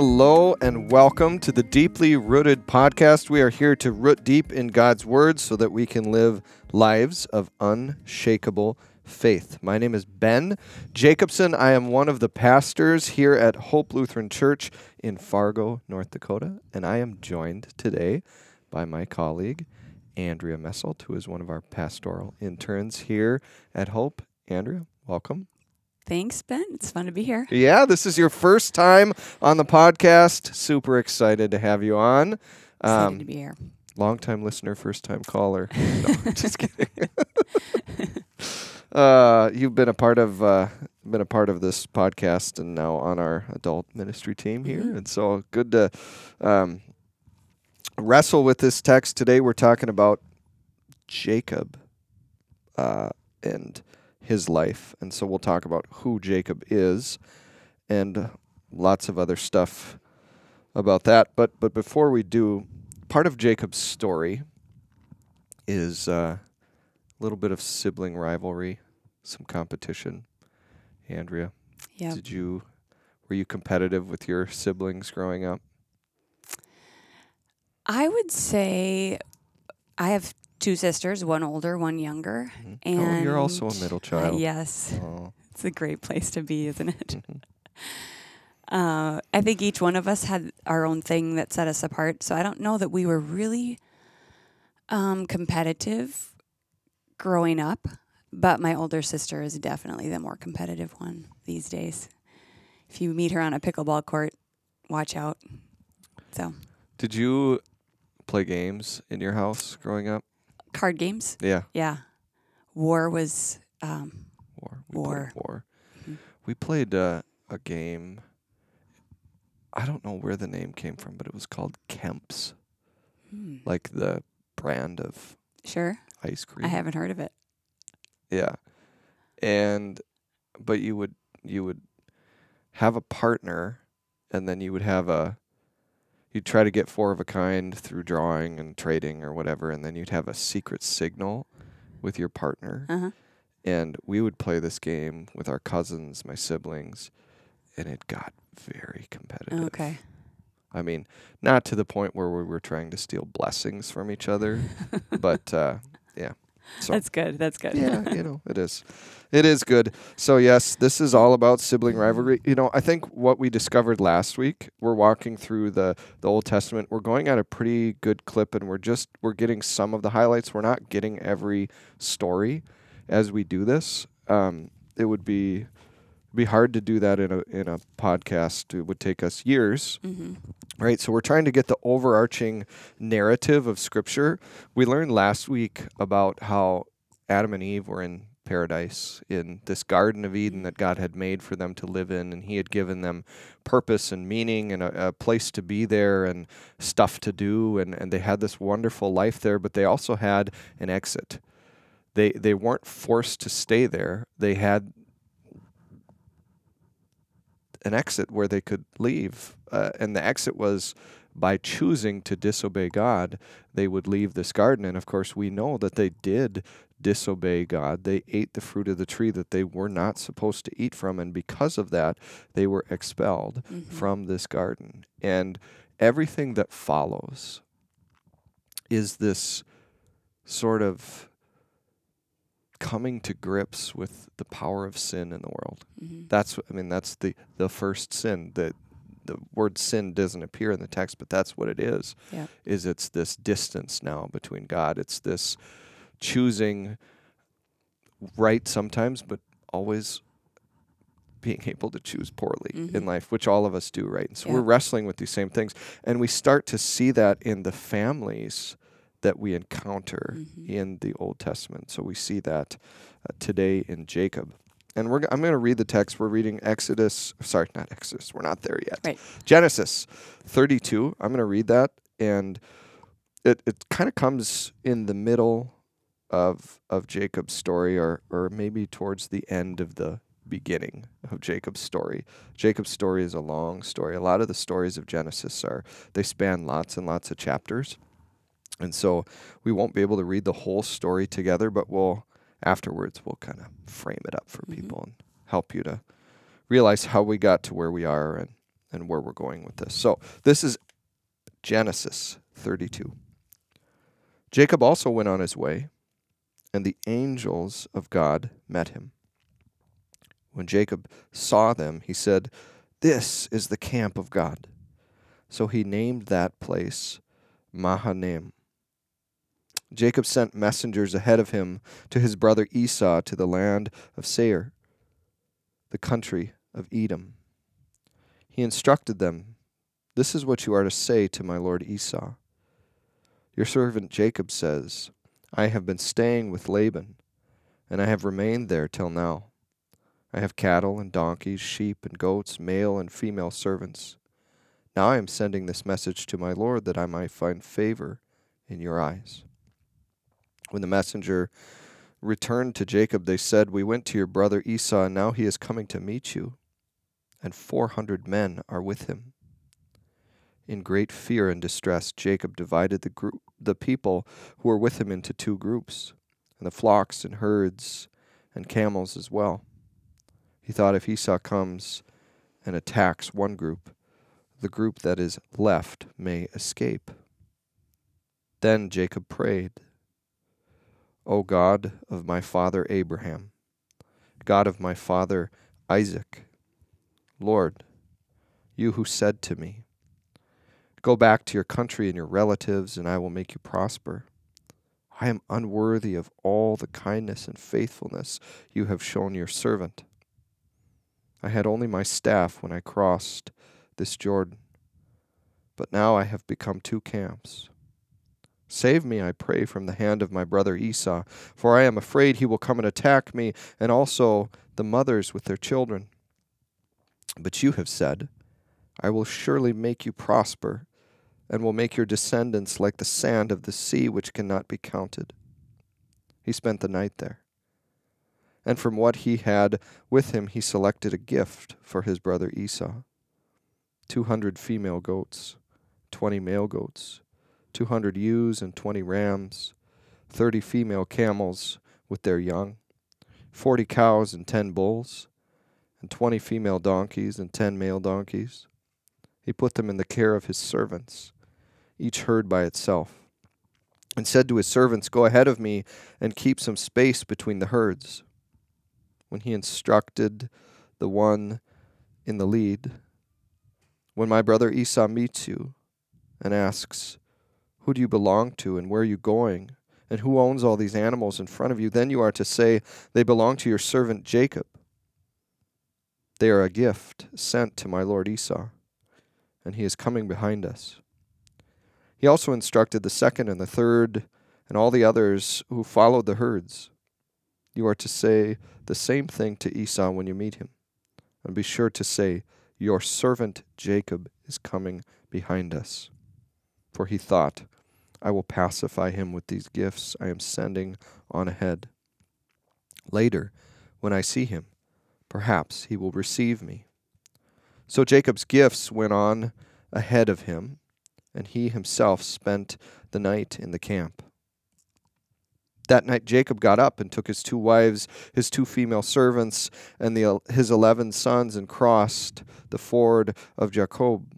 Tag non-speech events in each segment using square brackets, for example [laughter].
Hello and welcome to the Deeply Rooted podcast. We are here to root deep in God's Word so that we can live lives of unshakable faith. My name is Ben Jacobson. I am one of the pastors here at Hope Lutheran Church in Fargo, North Dakota, and I am joined today by my colleague, Andria Messelt, who is one of our pastoral interns here at Hope. Andria, welcome. Thanks, Ben. It's fun to be here. Yeah, this is your first time on the podcast. Super excited to have you on. Excited um, to be here. Long time listener, first time caller. [laughs] No, just kidding. [laughs] uh, you've been a part of uh, been a part of this podcast and now on our adult ministry team here, mm-hmm. and so good to um, wrestle with this text today. We're talking about Jacob uh, and his life. And so we'll talk about who Jacob is and lots of other stuff about that. But but before we do, part of Jacob's story is uh, a little bit of sibling rivalry, some competition. Andria, yeah. Did you were you competitive with your siblings growing up? I would say I have two sisters, one older, one younger. Mm-hmm. And oh, you're also a middle child. Uh, yes. Oh. [laughs] It's a great place to be, isn't it? Mm-hmm. [laughs] uh, I think each one of us had our own thing that set us apart. So I don't know that we were really um, competitive growing up, but my older sister is definitely the more competitive one these days. If you meet her on a pickleball court, watch out. So, did you play games in your house growing up? Card games. Yeah. Yeah. War was um, war. We war. war. Mm-hmm. We played uh, a game. I don't know where the name came from, but it was called Kemp's, mm. like the brand of sure ice cream. I haven't heard of it. Yeah, and but you would you would have a partner, and then you would have a you'd try to get four of a kind through drawing and trading or whatever, and then you'd have a secret signal with your partner. Uh-huh. And we would play this game with our cousins, my siblings, and it got very competitive. Okay. I mean, not to the point where we were trying to steal blessings from each other, [laughs] but uh, yeah. So, That's good. That's good. yeah, [laughs] you know, it is. It is good. So yes, this is all about sibling rivalry. You know, I think what we discovered last week, we're walking through the the Old Testament. We're going at a pretty good clip and we're just we're getting some of the highlights. We're not getting every story as we do this. Um, it would be be hard to do that in a in a podcast. It would take us years. Mm-hmm. Right? So we're trying to get the overarching narrative of scripture. We learned last week about how Adam and Eve were in paradise in this Garden of Eden that God had made for them to live in, and He had given them purpose and meaning and a, a, place to be there and stuff to do, and, and they had this wonderful life there, but they also had an exit. They, they weren't forced to stay there, they had an exit where they could leave. Uh, and the exit was by choosing to disobey God, they would leave this garden. And of course, we know that they did disobey God. They ate the fruit of the tree that they were not supposed to eat from. And because of that, they were expelled mm-hmm. from this garden. And everything that follows is this sort of coming to grips with the power of sin in the world. Mm-hmm. That's I mean that's the the first sin that the word sin doesn't appear in the text, but that's what it is. Yeah. Is it's this distance now between God. It's this choosing right sometimes, but always being able to choose poorly mm-hmm. in life, which all of us do, right? And so yeah. we're wrestling with these same things. And we start to see that in the families that we encounter mm-hmm. in the Old Testament. So we see that uh, today in Jacob. And we're, I'm going to read the text. We're reading Exodus, sorry, not Exodus. We're not there yet. Right. Genesis 32. I'm going to read that. And it, it kind of comes in the middle of of Jacob's story, or or maybe towards the end of the beginning of Jacob's story. Jacob's story is a long story. A lot of the stories of Genesis are they span lots and lots of chapters. And so we won't be able to read the whole story together, but we'll afterwards we'll kind of frame it up for mm-hmm. people and help you to realize how we got to where we are and and where we're going with this. So, this is Genesis 32. Jacob also went on his way, and the angels of God met him. When Jacob saw them, he said, This is the camp of God. So he named that place Mahanaim. Jacob sent messengers ahead of him to his brother Esau to the land of Seir, the country of Edom. He instructed them, This is what you are to say to my lord Esau. Your servant Jacob says, I have been staying with Laban, and I have remained there till now. I have cattle and donkeys, sheep and goats, male and female servants. Now I am sending this message to my Lord that I might find favor in your eyes. When the messenger returned to Jacob, they said, We went to your brother Esau, and now he is coming to meet you, and four hundred men are with him. In great fear and distress, Jacob divided the, group, the people who were with him into two groups, and the flocks and herds and camels as well. He thought if Esau comes and attacks one group, the group that is left may escape. Then Jacob prayed, O God of my father Abraham, God of my father Isaac, Lord, you who said to me, Go back to your country and your relatives, and I will make you prosper. I am unworthy of all the kindness and faithfulness you have shown your servant. I had only my staff when I crossed this Jordan, but now I have become two camps. Save me, I pray, from the hand of my brother Esau, for I am afraid he will come and attack me, and also the mothers with their children. But you have said, I will surely make you prosper, and will make your descendants like the sand of the sea, which cannot be counted. He spent the night there. And from what he had with him, he selected a gift for his brother Esau two hundred female goats, twenty male goats, two hundred ewes and twenty rams, thirty female camels with their young, forty cows and ten bulls, and twenty female donkeys and ten male donkeys. He put them in the care of his servants, each herd by itself, and said to his servants, Go ahead of me and keep some space between the herds. When he instructed the one in the lead, When my brother Esau meets you and asks, Who do you belong to and where are you going? And who owns all these animals in front of you? Then you are to say, They belong to your servant Jacob. They are a gift sent to my lord Esau, and he is coming behind us. He also instructed the second and the third and all the others who followed the herds. You are to say the same thing to Esau when you meet him, and be sure to say, Your servant Jacob is coming behind us. For he thought, I will pacify him with these gifts I am sending on ahead. Later, when I see him, perhaps he will receive me. So Jabbok's gifts went on ahead of him, and he himself spent the night in the camp. That night Jacob got up and took his two wives, his two female servants, and the, his eleven sons, and crossed the ford of Jacob.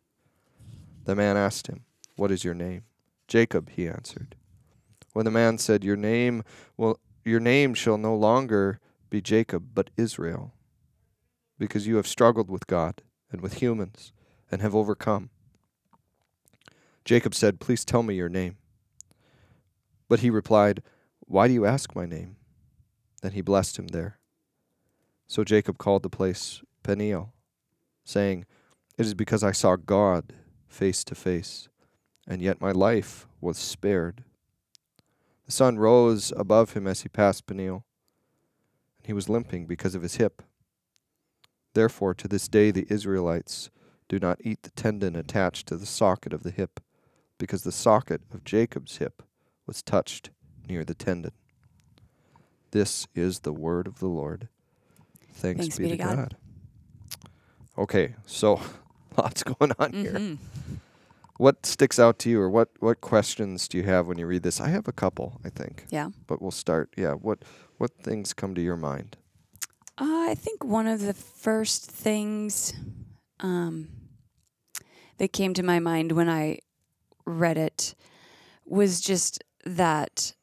The man asked him, What is your name? Jacob, he answered. When the man said, Your name will your name shall no longer be Jacob, but Israel, because you have struggled with God and with humans and have overcome. Jacob said, Please tell me your name. But he replied, Why do you ask my name? Then he blessed him there. So Jacob called the place Peniel, saying, It is because I saw God face to face, and yet my life was spared. The sun rose above him as he passed Peniel, and he was limping because of his hip. Therefore, to this day, the Israelites Do not eat the tendon attached to the socket of the hip, because the socket of Jacob's hip was touched near the tendon. This is the word of the Lord. Thanks, Thanks be, to God. Okay, so [laughs] lots going on here. Mhm. What sticks out to you, or what what questions do you have when you read this? I have a couple, I think, Yeah. but we'll start. Yeah, what what things come to your mind? Uh, I think one of the first things um, that came to my mind when I read it was just that,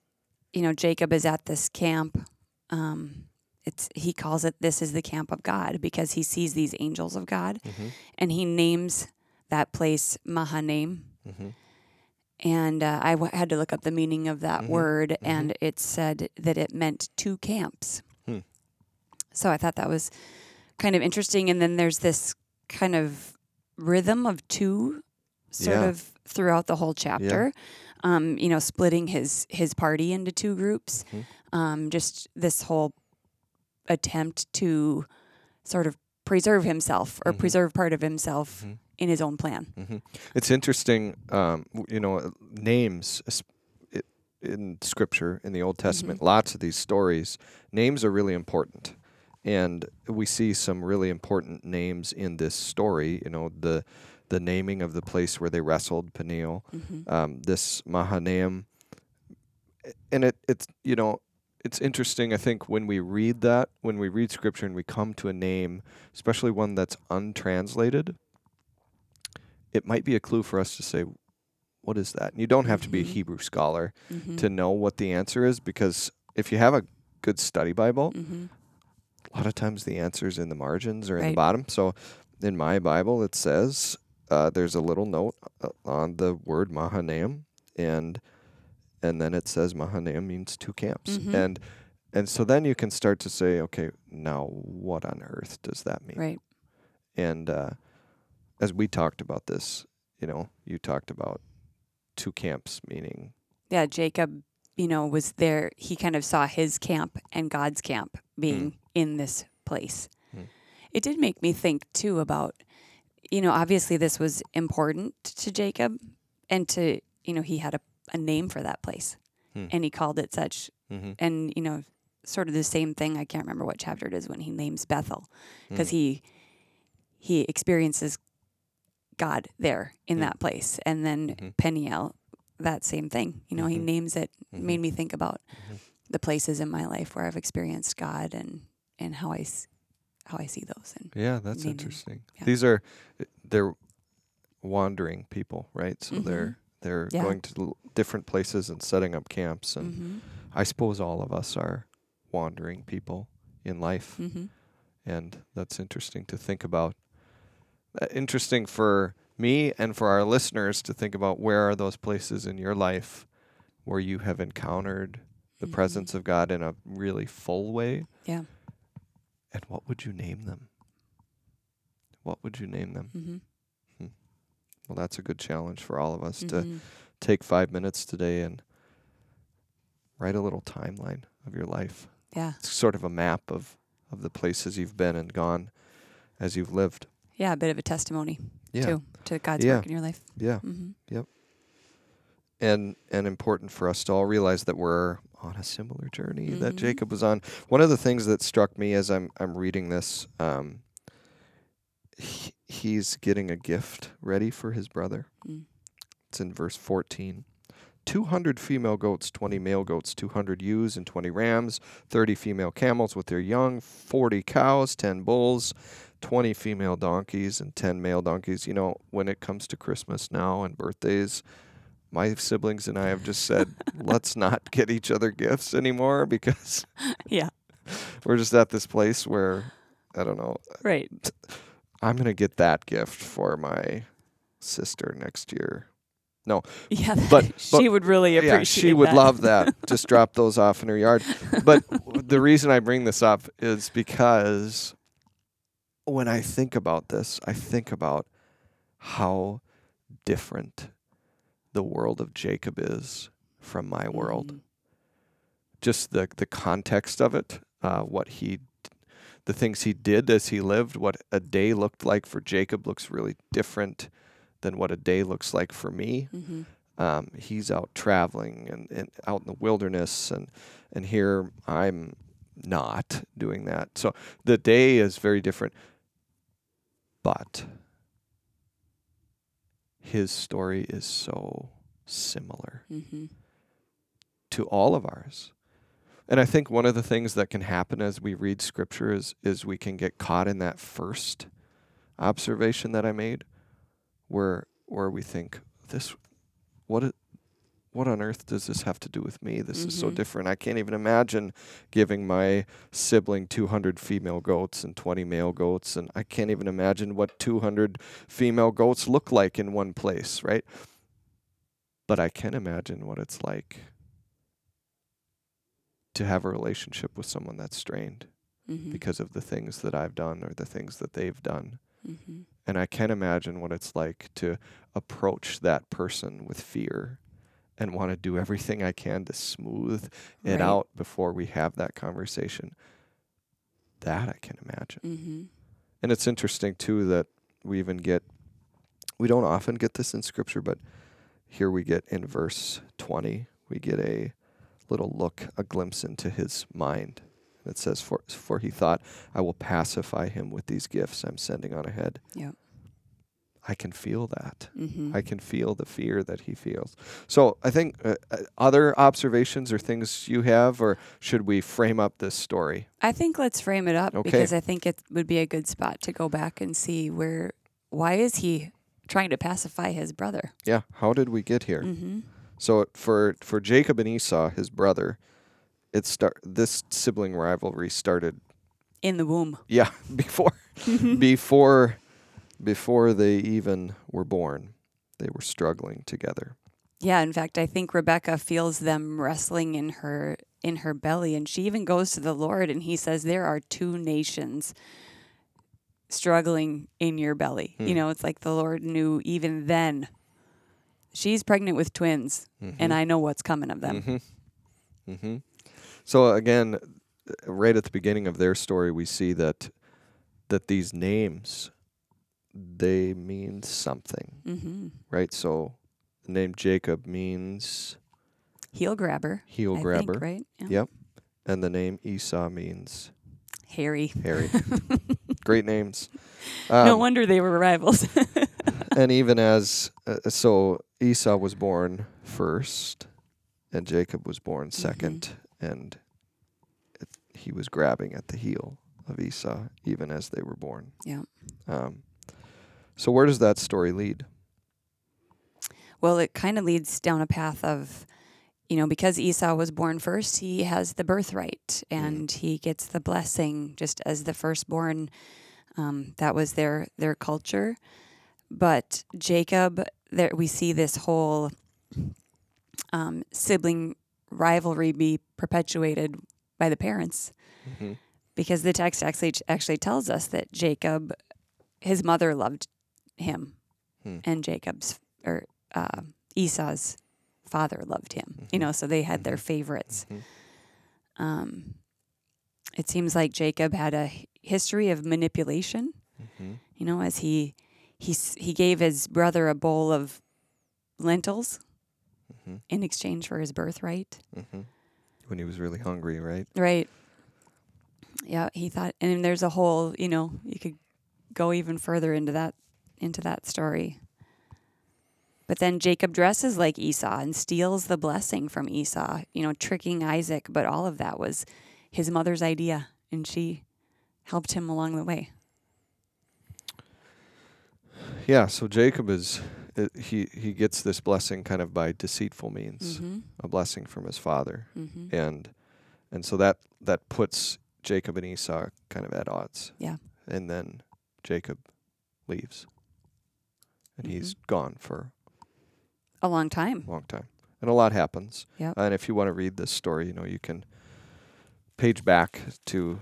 you know, Jacob is at this camp. Um, it's he calls it this is the camp of God because he sees these angels of God, Mm-hmm. and he names that place Mahanaim. Mm-hmm. And uh, I w- had to look up the meaning of that Mhm, word, mhm. and it said that it meant two camps. Hmm. So I thought that was kind of interesting. And then there's this kind of rhythm of two, sort Yeah. of throughout the whole chapter. Um, you know, splitting his his party into two groups. Mhm. Um, just this whole attempt to sort of preserve himself or Mhm. preserve part of himself Mhm. in his own plan. hmm It's interesting, um, you know, names in Scripture in the Old Testament. Lots of these stories, names are really important, and we see some really important names in this story. You know, the the naming of the place where they wrestled, Peniel. Mm-hmm. Um, this Mahanaim, and it it's you know. It's interesting, I think, when we read that, when we read scripture and we come to a name, especially one that's untranslated, it might be a clue for us to say, what is that? And you don't have to be a Mhm. Hebrew scholar Mm-hmm. to know what the answer is because if you have a good study Bible, mm-hmm. a lot of times the answer's in the margins or in the bottom. So in my Bible, it says uh, there's a little note uh, on the word Mahanaim, and and then it says Mahanaim means two camps, Mhm. and and so then you can start to say, okay, now what on earth does that mean? Right. And uh, as we talked about this, you know, you talked about two camps, meaning yeah, Jacob, you know, was there. He kind of saw his camp and God's camp being in this place. Hmm. It did make me think too about, you know, obviously this was important to Jacob, and to you know he had a, a name for that place, Hmm. and he called it such. mm-hmm. And you know, sort of the same thing. I can't remember what chapter it is when he names Bethel, because he he experiences God there in Hmm. that place, and then Mhm. Peniel, that same thing. You know, he Mhm. names it. Mhm. Made me think about Mhm. the places in my life where I've experienced God and and how I how I see those. And Yeah, that's interesting. Yeah. These are uh, they're wandering people, right? So Mhm. they're they're Yeah. going to l- different places and setting up camps, and Mhm. I suppose all of us are wandering people in life, Mhm. and that's interesting to think about. Uh, interesting for me and for our listeners to think about where are those places in your life where you have encountered the Mhm. presence of God in a really full way, Yeah. and what would you name them? What would you name them? Well, that's a good challenge for all of us to Mhm. take five minutes today and write a little timeline of your life. Yeah. It's sort of a map of, of the places you've been and gone as you've lived. Yeah. A bit of a testimony Yeah. too to God's Yeah. work in your life. Yeah. Mm-hmm. Yep. And and important for us to all realize that we're on a similar journey that Mhm. Jacob was on. One of the things that struck me as I'm I'm reading this, um, he, he's getting a gift ready for his brother. Mm. It's in verse 14. 200 female goats, 20 male goats, 200 ewes and 20 rams, 30 female camels with their young, 40 cows, 10 bulls, 20 female donkeys, and 10 male donkeys. You know, when it comes to Christmas now and birthdays, my siblings and I have just said, [laughs] let's not get each other gifts anymore because [laughs] Yeah. [laughs] we're just at this place where, I don't know, Right. I'm going to get that gift for my sister next year. No. Yeah. But- [laughs] she would really appreciate. Yeah, she would that. love that. [laughs] Just drop those off in her yard. But the reason I bring this up is because when I think about this, I think about how different the world of Jacob is from my world. Mhm. Just the the context of it, uh, what he, the things he did as he lived, what a day looked like for Jacob looks really different than what a day looks like for me. Mm-hmm. Um, he's out traveling and, and out in the wilderness, and and here I'm not doing that. So the day is very different, but his story is so similar Mm-hmm. to all of ours. And I think one of the things that can happen as we read scripture is is we can get caught in that first observation that I made where where we think this what what on earth does this have to do with me? This is so Mhm. different. I can't even imagine giving my sibling 200 female goats and 20 male goats and I can't even imagine what 200 female goats look like in one place, right? But I can imagine what it's like to have a relationship with someone that's strained Mm-hmm. because of the things that I've done or the things that they've done. Mm-hmm. And I can imagine what it's like to approach that person with fear and want to do everything I can to smooth it Right. out before we have that conversation. That I can imagine. Mm-hmm. And it's interesting too that we even get we don't often get this in scripture, but here we get in verse 20, we get a little look, a glimpse into his mind. It says for for he thought, I will pacify him with these gifts I'm sending on ahead. Yep. I can feel that. Mm-hmm. I can feel the fear that he feels. So I think uh, uh, other observations or things you have, or should we frame up this story? I think let's frame it up Okay. because I think it would be a good spot to go back and see where why is he trying to pacify his brother? Yeah, how did we get here? Mm-hmm. So for for Jacob and Esau, his brother, it start this sibling rivalry started. In the womb. Yeah, [laughs] before [laughs] before before they even were born, they were struggling together. Yeah, in fact, I think Rebecca feels them wrestling in her in her belly and she even goes to the Lord and he says there are two nations struggling in your belly. Hmm. You know, it's like the Lord knew even then she's pregnant with twins and I know what's coming of them. Mm-hmm. Mm-hmm. So again, right at the beginning of their story, we see that that these names they mean something, Mhm. right? So the name Jacob means Heel grabber. heel I grabber, Think, right? Yeah. Yep. and the name Esau means Harry. hairy. [laughs] Great names. no Um, wonder they were rivals. [laughs] and even as uh, so Esau was born first and Jacob was born 2nd and it, he was grabbing at the heel of Esau even as they were born. Yeah. Um, so where does that story lead? Well, it kind of leads down a path of, you know, because Esau was born first, he has the birthright and he gets the blessing just as the firstborn. Um, that was their their culture. But Jacob, there we see this whole um, sibling rivalry be perpetuated by the parents Mm-hmm. because the text actually actually tells us that Jacob, his mother loved him, Hmm. and Jacob's or uh, Esau's father loved him. You Mhm. know, so they had their favorites. Um, it seems like Jacob had a history of manipulation. Mm-hmm. You know, as he he he gave his brother a bowl of lentils Mm-hmm. in exchange for his birthright. Mm-hmm. When he was really hungry, right? Right. Yeah, he thought, and there's a whole, you know, you could go even further into that into that story. But then Jacob dresses like Esau and steals the blessing from Esau, you know, tricking Isaac. But all of that was his mother's idea, and she helped him along the way. Yeah. So Jacob is uh, he he gets this blessing kind of by deceitful means, Mm-hmm. a blessing from his father. Mm-hmm. and and so that that puts Jacob and Esau kind of at odds. Yeah. And then Jacob leaves, and he's Mm-hmm. gone for A long time. long time, and a lot happens. Yep. And if you want to read this story, you know you can page back to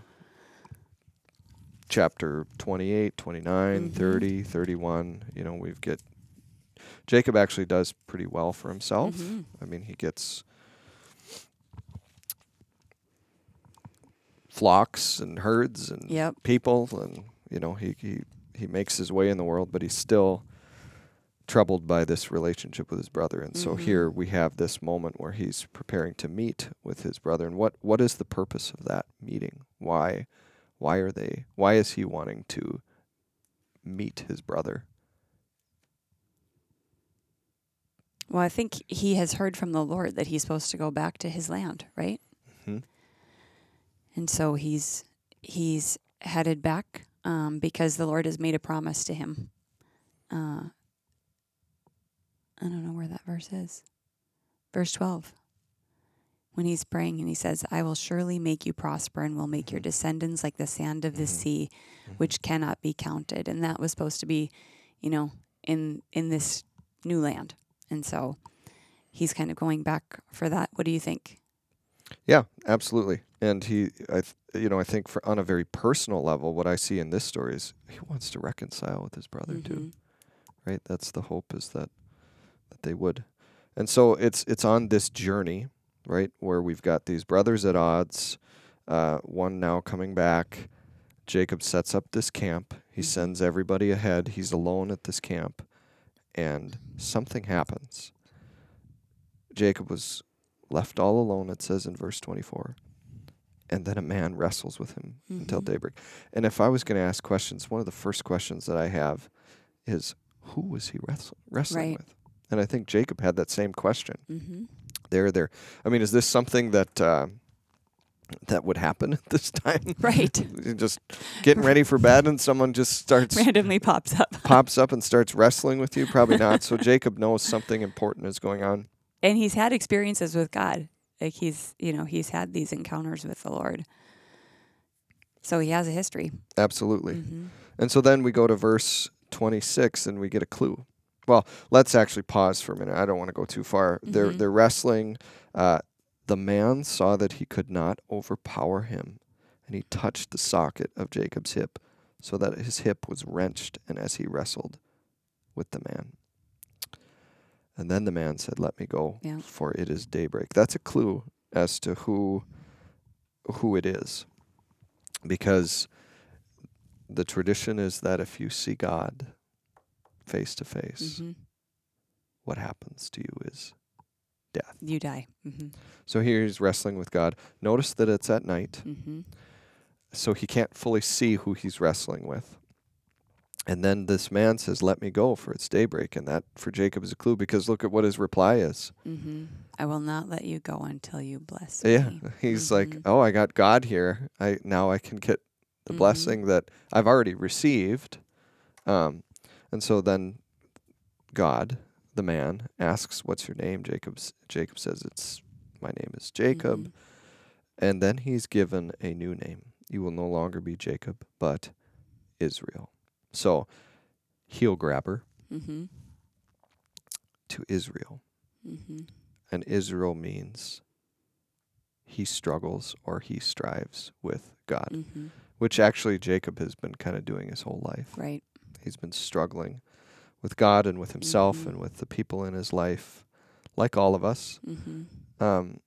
chapter 28, 29, Mhm. 30, 31. You know, we've get Jacob actually does pretty well for himself. Mhm. I mean, he gets flocks and herds and Yep. people and you know he, he he makes his way in the world but he's still troubled by this relationship with his brother and so Mhm. here we have this moment where he's preparing to meet with his brother and what what is the purpose of that meeting why why are they why is he wanting to meet his brother Well, I think he has heard from the Lord that he's supposed to go back to his land, right? Mhm. And so he's he's headed back um, because the Lord has made a promise to him. Uh, I don't know where that verse is. Verse twelve. When he's praying and he says, "I will surely make you prosper and will make your descendants like the sand of the Mhm. sea, which cannot be counted." And that was supposed to be, you know, in in this new land. And so he's kind of going back for that. What do you think? Yeah, absolutely. And he, I, th- you know, I think for on a very personal level, what I see in this story is he wants to reconcile with his brother too, Mhm. right? That's the hope is that that they would, and so it's it's on this journey, right, where we've got these brothers at odds, uh, one now coming back. Jacob sets up this camp. He Mhm. sends everybody ahead. He's alone at this camp, and something happens. Jacob was left all alone, it says in verse 24. And then a man wrestles with him until Mhm. daybreak. And if I was going to ask questions, one of the first questions that I have is who was he wrestle- wrestling Right. with? And I think Jacob had that same question. Mm-hmm. There, there. I mean, is this something that uh, that would happen at this time? [laughs] Right. [laughs] Just getting ready for bed, and someone just starts [laughs] Randomly pops up. pops up and starts wrestling with you. Probably not. So Jacob knows something important is going on. And he's had experiences with God. Like he's, you know, he's had these encounters with the Lord. So he has a history. Absolutely. Mhm. And so then we go to verse 26 and we get a clue. Well, let's actually pause for a minute. I don't want to go too far. They're Mhm. they're wrestling. Uh, the man saw that he could not overpower him, and he touched the socket of Jacob's hip, so that his hip was wrenched, and as he wrestled with the man. And then the man said, "Let me go, Yeah. for it is daybreak." That's a clue as to who who it is, because the tradition is that if you see God face to face, Mhm. what happens to you is death. You die. hmm So here he's wrestling with God. Notice that it's at night, hmm so he can't fully see who he's wrestling with. And then this man says, Let me go, for it's daybreak. And that for Jacob is a clue because look at what his reply is. hmm I will not let you go until you bless me. Yeah. me. [laughs] He's like, Mhm. Oh, I got God here. I now I can get the Mhm. blessing that I've already received. Um, and so then God, the man, asks, What's your name? Jacob's Jacob says, It's my name is Jacob. Mhm. And then he's given a new name. You will no longer be Jacob, but Israel. So heel grabber Mhm. to Israel. Mhm. And Israel means he struggles or he strives with God, Mhm. which actually Jacob has been kind of doing his whole life. Right. He's been struggling with God and with himself Mhm. and with the people in his life, like all of us. hmm Um,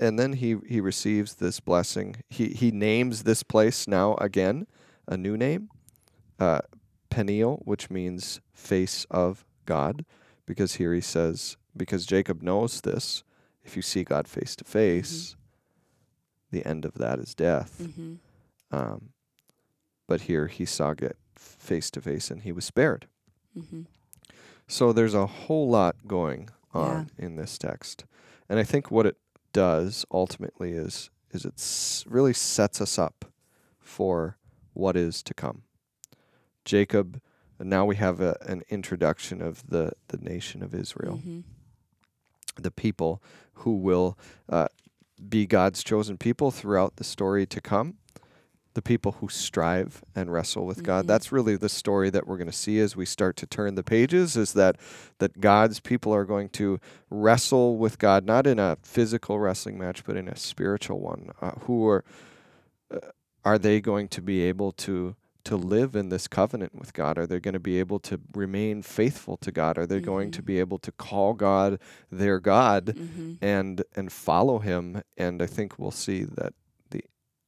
and then he he receives this blessing. He he names this place now again a new name, uh, Peniel, which means face of God, because here he says because Jacob knows this. If you see God face to face, the end of that is death. hmm Um, but here he saw get face to face, and he was spared. hmm So there's a whole lot going on in this text. And I think what it does ultimately is is it really sets us up for what is to come. Jacob, and now we have a, an introduction of the, the nation of Israel, hmm the people who will uh, be God's chosen people throughout the story to come. The people who strive and wrestle with God. Mhm. That's really the story that we're going to see as we start to turn the pages. Is that that God's people are going to wrestle with God, not in a physical wrestling match, but in a spiritual one. Uh, who are uh, are they going to be able to to live in this covenant with God? Are they going to be able to remain faithful to God? Are they going to Mhm. be able to call God their God hmm and and follow Him? And I think we'll see that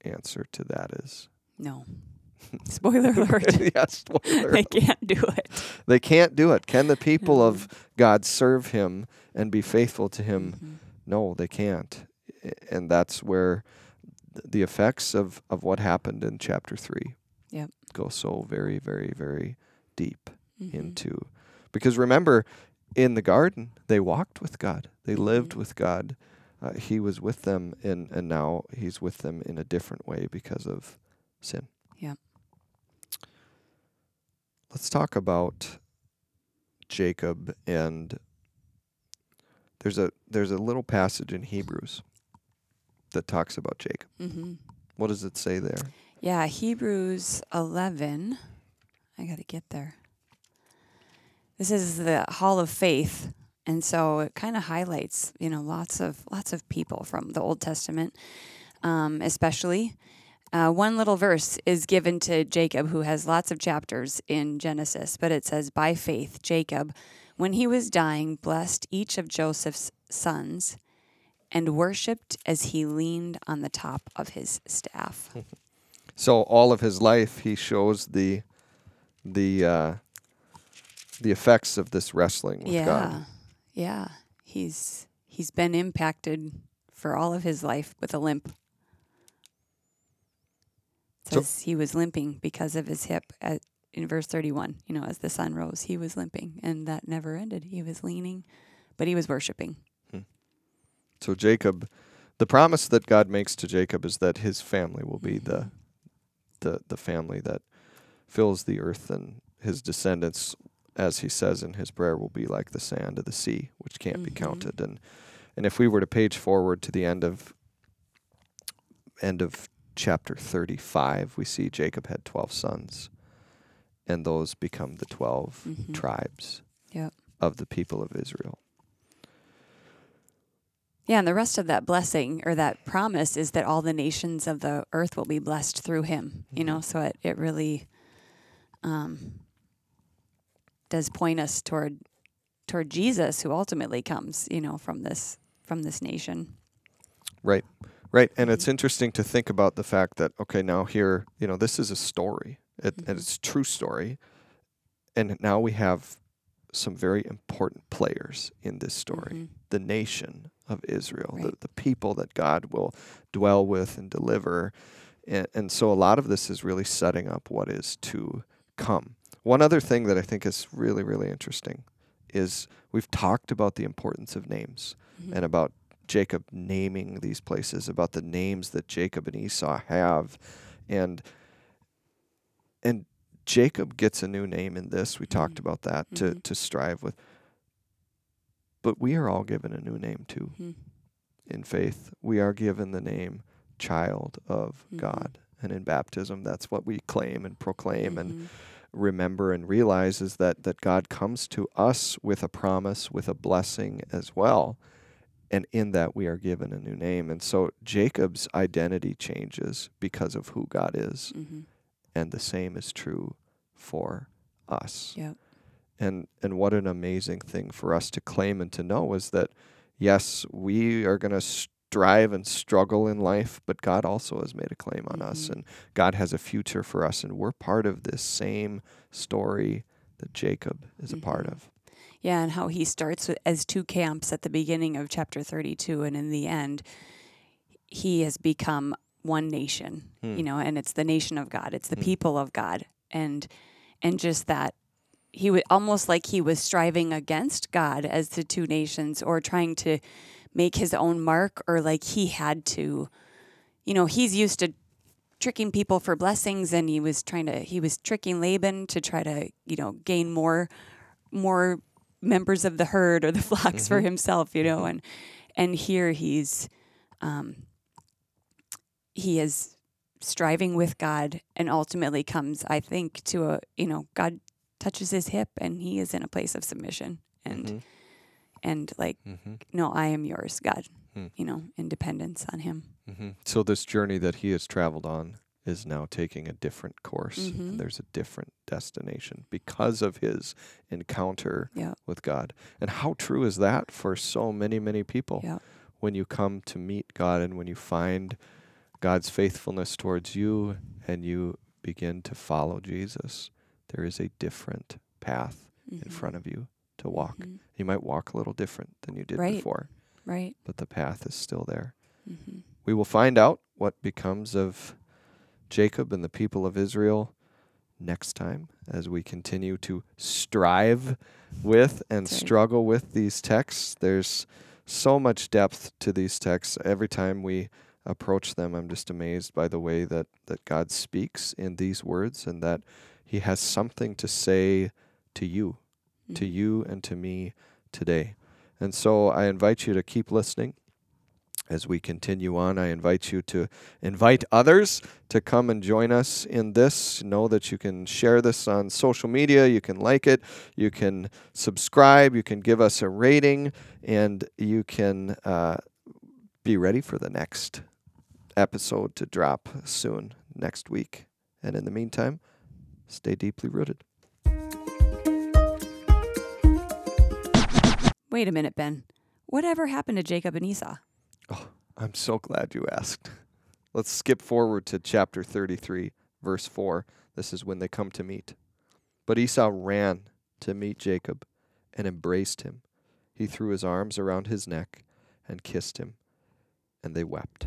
answer to that is No. [laughs] Spoiler alert. [laughs] yes, spoiler. they can't do it. They can't do it. Can the people of God serve him and be faithful to him? Mhm. No, they can't. And that's where the effects of, of what happened in chapter 3 Yep. go so very, very, very deep Mhm. into. Because remember, in the garden, they walked with God, they lived Mhm. with God. Uh, he was with them, and, and now he's with them in a different way because of sin. Yeah. Let's talk about Jacob and there's a there's a little passage in Hebrews that talks about Jacob. Mm-hmm. What does it say there? Yeah, Hebrews 11. I got to get there. This is the Hall of Faith, and so it kind of highlights, you know, lots of lots of people from the Old Testament, um, especially. Uh, one little verse is given to Jacob, who has lots of chapters in Genesis, but it says, "By faith, Jacob, when he was dying, blessed each of Joseph's sons." And worshipped as he leaned on the top of his staff. [laughs] So all of his life, he shows the the uh, the effects of this wrestling with yeah, God. Yeah. He's he's been impacted for all of his life with a limp. It So- he was limping because of his hip. At, in verse thirty-one, you know, as the sun rose, he was limping, and that never ended. He was leaning, but he was worshiping. So Jacob, the promise that God makes to Jacob is that his family will be the Mhm. the the family that fills the earth, and his descendants, as he says in his prayer, will be like the sand of the sea, which can't be Mhm. counted. And and if we were to page forward to the end of end of chapter thirty five, we see Jacob had twelve sons, and those become the 12 Mhm. tribes Yep. of the people of Israel. Yeah, and the rest of that blessing or that promise is that all the nations of the earth will be blessed through him. You know, Mhm. so it, it really um, does point us toward toward Jesus, who ultimately comes, you know, from this from this nation. Right. Right. And it's interesting to think about the fact that, okay, now here, you know, this is a story, it, Mhm. and it's a true story. And now we have some very important players in this story Mhm. the nation of Israel, the, the people that God will dwell with and deliver. And, and so a lot of this is really setting up what is to come. One other thing that I think is really, really interesting is we've talked about the importance of names Mhm. and about Jacob naming these places, about the names that Jacob and Esau have, and and Jacob gets a new name in this. We talked Mhm. about that to Mhm. to strive with. But we are all given a new name too Mhm. in faith. We are given the name child of Mhm. God. And in baptism, that's what we claim and proclaim and Mhm. Remember and realize is that that God comes to us with a promise, with a blessing as well. And in that we are given a new name. And so Jacob's identity changes because of who God is. Mhm. And the same is true for us. Yep. And and what an amazing thing for us to claim and to know is that yes, we are going to strive and struggle in life, but God also has made a claim on us Mhm. and God has a future for us and we're part of this same story that Jacob is a part Mhm. of. Yeah, and how he starts with, as two camps at the beginning of chapter 32, and in the end, he has become one nation, Hmm. you know, and it's the nation of God, it's the Hmm. people of God, and and just that he would almost like he was striving against God as the two nations, or trying to make his own mark, or like he had to, you know, he's used to tricking people for blessings, and he was trying to he was tricking Laban to try to you know gain more more members of the herd or the [laughs] flocks for Mhm. himself, you know, Mhm. and and here he's um, he is striving with God and ultimately comes, I think, to a you know God touches his hip and he is in a place of submission and Mhm. And like Mhm. no, I am yours, God, Hmm. you know, independence on him. Mhm. So this journey that he has traveled on is now taking a different course. Mhm. And there's a different destination because of his encounter Yeah, with God. And how true is that for so many, many people? yeah, When you come to meet God and when you find God's faithfulness towards you and you begin to follow Jesus, there is a different path in front of you to walk. Mhm. You might walk a little different than you did Right. before, Right. but the path is still there. hmm We will find out what becomes of Jacob and the people of Israel next time as we continue to strive with and right. struggle with these texts. There's so much depth to these texts. Every time we approach them, I'm just amazed by the way that, that God speaks in these words and that He has something to say to you, to you and to me today. And so I invite you to keep listening as we continue on. I invite you to invite others to come and join us in this. Know that you can share this on social media, you can like it, you can subscribe, you can give us a rating, and you can uh, be ready for the next episode to drop soon next week. And in the meantime, stay deeply rooted. Wait a minute, Ben. Whatever happened to Jacob and Esau? Oh, I'm so glad you asked. Let's skip forward to chapter 33, verse 4. This is when they come to meet. But Esau ran to meet Jacob and embraced him. He threw his arms around his neck and kissed him, and they wept.